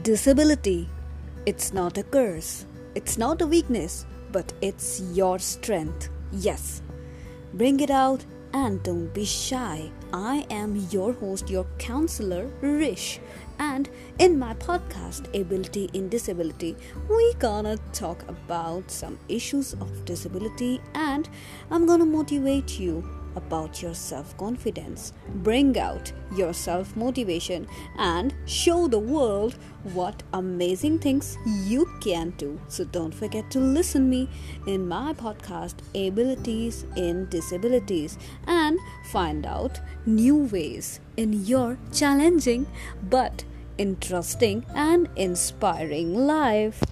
Disability. It's not a curse, it's not a weakness, but it's your strength. Yes. Bring it out and don't be shy. I am your host, your counselor, Rish. And in my podcast, Ability in Disability, we gonna talk about some issues of disability and I'm gonna motivate you about your self confidence. Bring out your self motivation and show the world what amazing things you can do. So don't forget to listen me in my podcast Abilities in Disabilities and find out new ways in your challenging but interesting and inspiring life.